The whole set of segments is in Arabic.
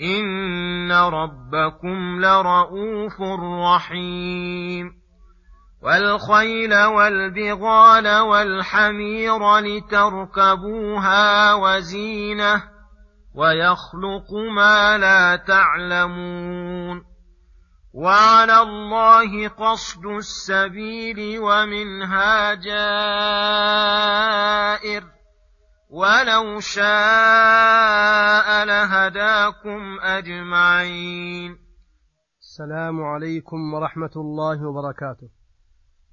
إن ربكم لرؤوف رحيم والخيل والبغال والحمير لتركبوها وزينه ويخلق ما لا تعلمون وعلى الله قصد السبيل ومنها جائر ولو شاء لهداكم أجمعين. السلام عليكم ورحمة الله وبركاته.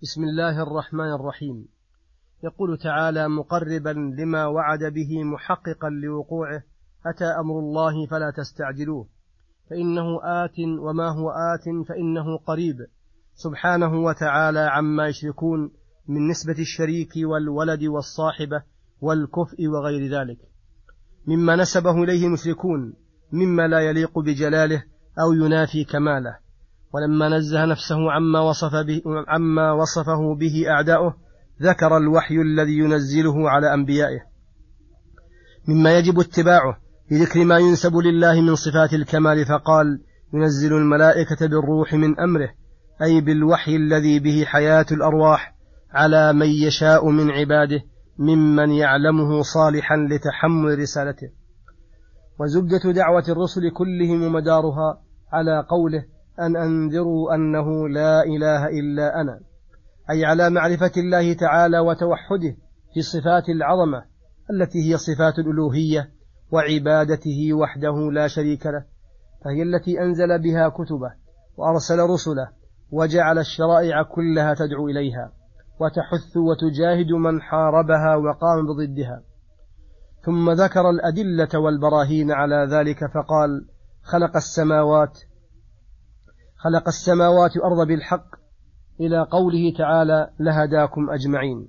بسم الله الرحمن الرحيم. يقول تعالى مقربا لما وعد به محققا لوقوعه أتى أمر الله فلا تستعجلوه. فإنه آت وما هو آت فإنه قريب. سبحانه وتعالى عما يشركون من نسبة الشريك والولد والصاحبة والكفء وغير ذلك. مما نسبه إليه المشركون مما لا يليق بجلاله أو ينافي كماله. ولما نزه نفسه عما وصف به عما وصفه به أعداؤه ذكر الوحي الذي ينزله على أنبيائه. مما يجب اتباعه بذكر ما ينسب لله من صفات الكمال فقال ينزل الملائكة بالروح من أمره أي بالوحي الذي به حياة الأرواح على من يشاء من عباده ممن يعلمه صالحا لتحمل رسالته. وزبدة دعوة الرسل كلهم ومدارها على قوله أن أنذروا أنه لا إله إلا أنا. أي على معرفة الله تعالى وتوحده في صفات العظمة التي هي صفات الألوهية وعبادته وحده لا شريك له. فهي التي أنزل بها كتبه وأرسل رسله وجعل الشرائع كلها تدعو إليها. وتحث وتجاهد من حاربها وقام بضدها. ثم ذكر الأدلة والبراهين على ذلك فقال خلق السماوات خلق السماوات والأرض بالحق. إلى قوله تعالى لهداكم أجمعين.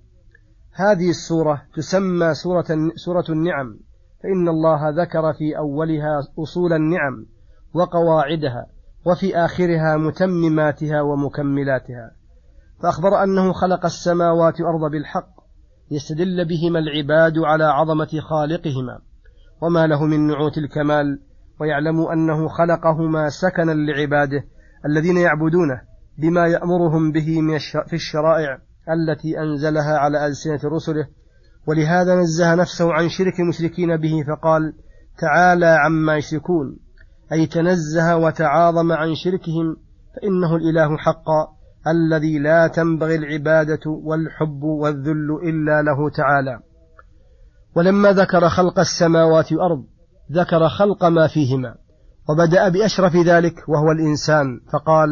هذه السورة تسمى سورة, سورة النعم فإن الله ذكر في أولها أصول النعم وقواعدها وفي آخرها متمماتها ومكملاتها. فأخبر أنه خلق السماوات والأرض بالحق يستدل بهما العباد على عظمة خالقهما وما له من نعوت الكمال ويعلم أنه خلقهما سكنا لعباده الذين يعبدونه بما يأمرهم به في الشرائع التي أنزلها على ألسنة رسله. ولهذا نزه نفسه عن شرك المشركين به فقال تعالى عما يشركون أي تنزه وتعاظم عن شركهم فإنه الإله حقا. الذي لا تنبغي العبادة والحب والذل إلا له تعالى. ولما ذكر خلق السماوات والأرض ذكر خلق ما فيهما وبدأ بأشرف ذلك وهو الإنسان فقال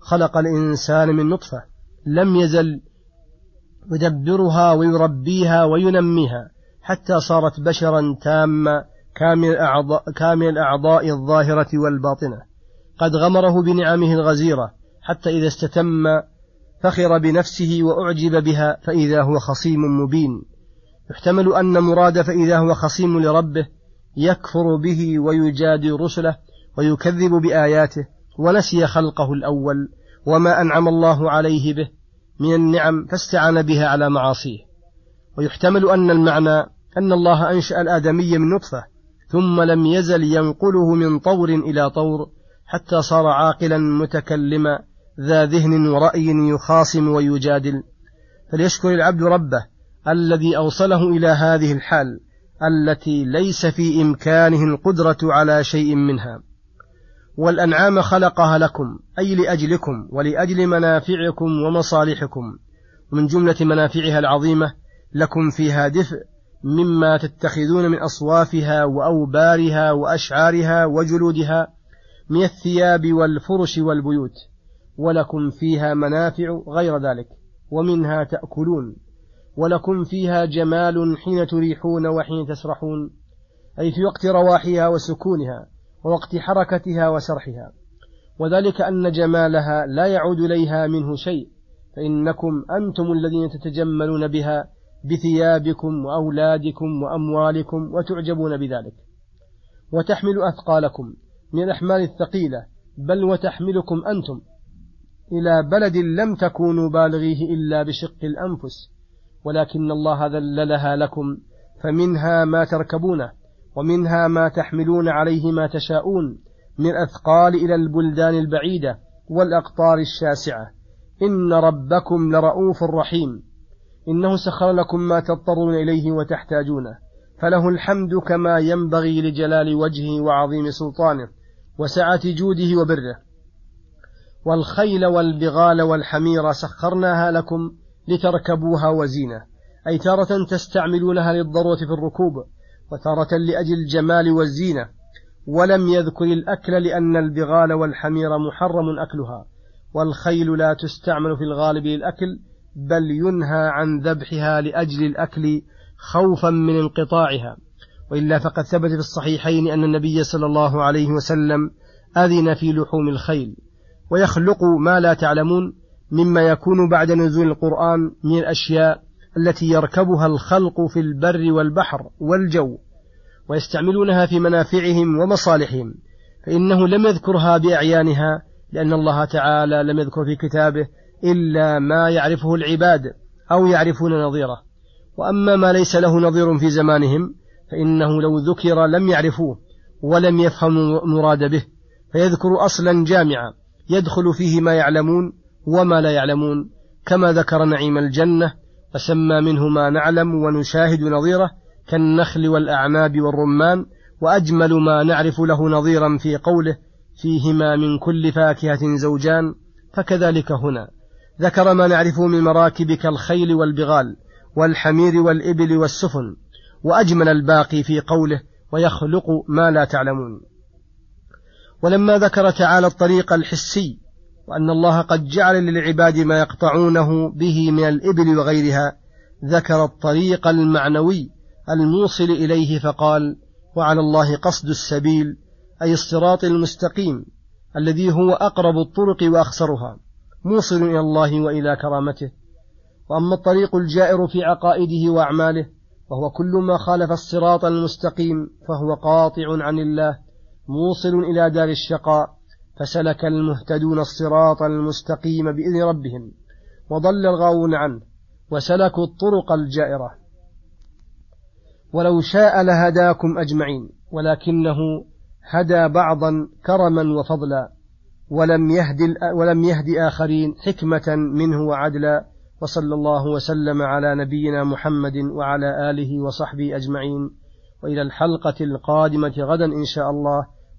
خلق الإنسان من نطفة لم يزل يدبرها ويربيها وينميها حتى صارت بشرا تاما كامل كامل الأعضاء الظاهرة والباطنة. قد غمره بنعمه الغزيرة حتى إذا استتم فخر بنفسه وأعجب بها فإذا هو خصيم مبين. يحتمل أن مراد فإذا هو خصيم لربه يكفر به ويجادل رسله ويكذب بآياته ونسي خلقه الأول وما أنعم الله عليه به من النعم فاستعان بها على معاصيه. ويحتمل أن المعنى أن الله أنشأ الآدمي من نطفة ثم لم يزل ينقله من طور إلى طور حتى صار عاقلا متكلما ذا ذهن ورأي يخاصم ويجادل. فليشكر العبد ربه الذي أوصله إلى هذه الحال التي ليس في إمكانه القدرة على شيء منها. والأنعام خلقها لكم أي لأجلكم ولأجل منافعكم ومصالحكم. ومن جملة منافعها العظيمة لكم فيها دفء مما تتخذون من أصوافها وأوبارها وأشعارها وجلودها من الثياب والفرش والبيوت. ولكم فيها منافع غير ذلك ومنها تأكلون ولكم فيها جمال حين تريحون وحين تسرحون أي في وقت رواحها وسكونها ووقت حركتها وسرحها. وذلك أن جمالها لا يعود إليها منه شيء فإنكم أنتم الذين تتجملون بها بثيابكم وأولادكم وأموالكم وتعجبون بذلك. وتحمل أثقالكم من الأحمال الثقيلة بل وتحملكم أنتم إلى بلد لم تكونوا بالغيه إلا بشق الأنفس ولكن الله ذللها لكم فمنها ما تركبونه ومنها ما تحملون عليه ما تشاءون من الأثقال إلى البلدان البعيدة والأقطار الشاسعة. إن ربكم لرؤوف رحيم. إنه سخر لكم ما تضطرون إليه وتحتاجونه. فله الحمد كما ينبغي لجلال وجهه وعظيم سلطانه وسعة جوده وبره. والخيل والبغال والحمير سخرناها لكم لتركبوها وزينة. أي تارة تستعملونها للضرورة في الركوب وتارة لأجل الجمال والزينة. ولم يذكر الأكل لأن البغال والحمير محرم أكلها. والخيل لا تستعمل في الغالب للأكل بل ينهى عن ذبحها لأجل الأكل خوفا من انقطاعها. وإلا فقد ثبت في الصحيحين أن النبي صلى الله عليه وسلم أذن في لحوم الخيل. ويخلق ما لا تعلمون مما يكون بعد نزول القرآن من الأشياء التي يركبها الخلق في البر والبحر والجو ويستعملونها في منافعهم ومصالحهم فإنه لم يذكرها بأعيانها لأن الله تعالى لم يذكر في كتابه إلا ما يعرفه العباد أو يعرفون نظيره. وأما ما ليس له نظير في زمانهم فإنه لو ذكر لم يعرفوه ولم يفهموا مراد به فيذكر أصلا جامعا. يدخل فيه ما يعلمون وما لا يعلمون. كما ذكر نعيم الجنة وسمى منه ما نعلم ونشاهد نظيره كالنخل والأعناب والرمان وأجمل ما نعرف له نظيرا في قوله فيهما من كل فاكهة زوجان. فكذلك هنا. ذكر ما نعرفه من مراكب كالخيل والبغال والحمير والإبل والسفن وأجمل الباقي في قوله ويخلق ما لا تعلمون. ولما ذكر تعالى الطريق الحسي وأن الله قد جعل للعباد ما يقطعونه به من الإبل وغيرها ذكر الطريق المعنوي الموصل إليه فقال وعلى الله قصد السبيل أي الصراط المستقيم الذي هو أقرب الطرق وأخسرها موصل إلى الله وإلى كرامته. وأما الطريق الجائر في عقائده وأعماله وهو كل ما خالف الصراط المستقيم فهو قاطع عن الله. موصل إلى دار الشقاء فسلك المهتدون الصراط المستقيم بإذن ربهم وضل الغاوون عنه وسلكوا الطرق الجائرة. ولو شاء لهداكم أجمعين ولكنه هدى بعضا كرما وفضلا ولم يهد ولم يهد آخرين حكمة منه وعدلا وصلى الله وسلم على نبينا محمد وعلى آله وصحبه أجمعين. وإلى الحلقة القادمة غدا إن شاء الله.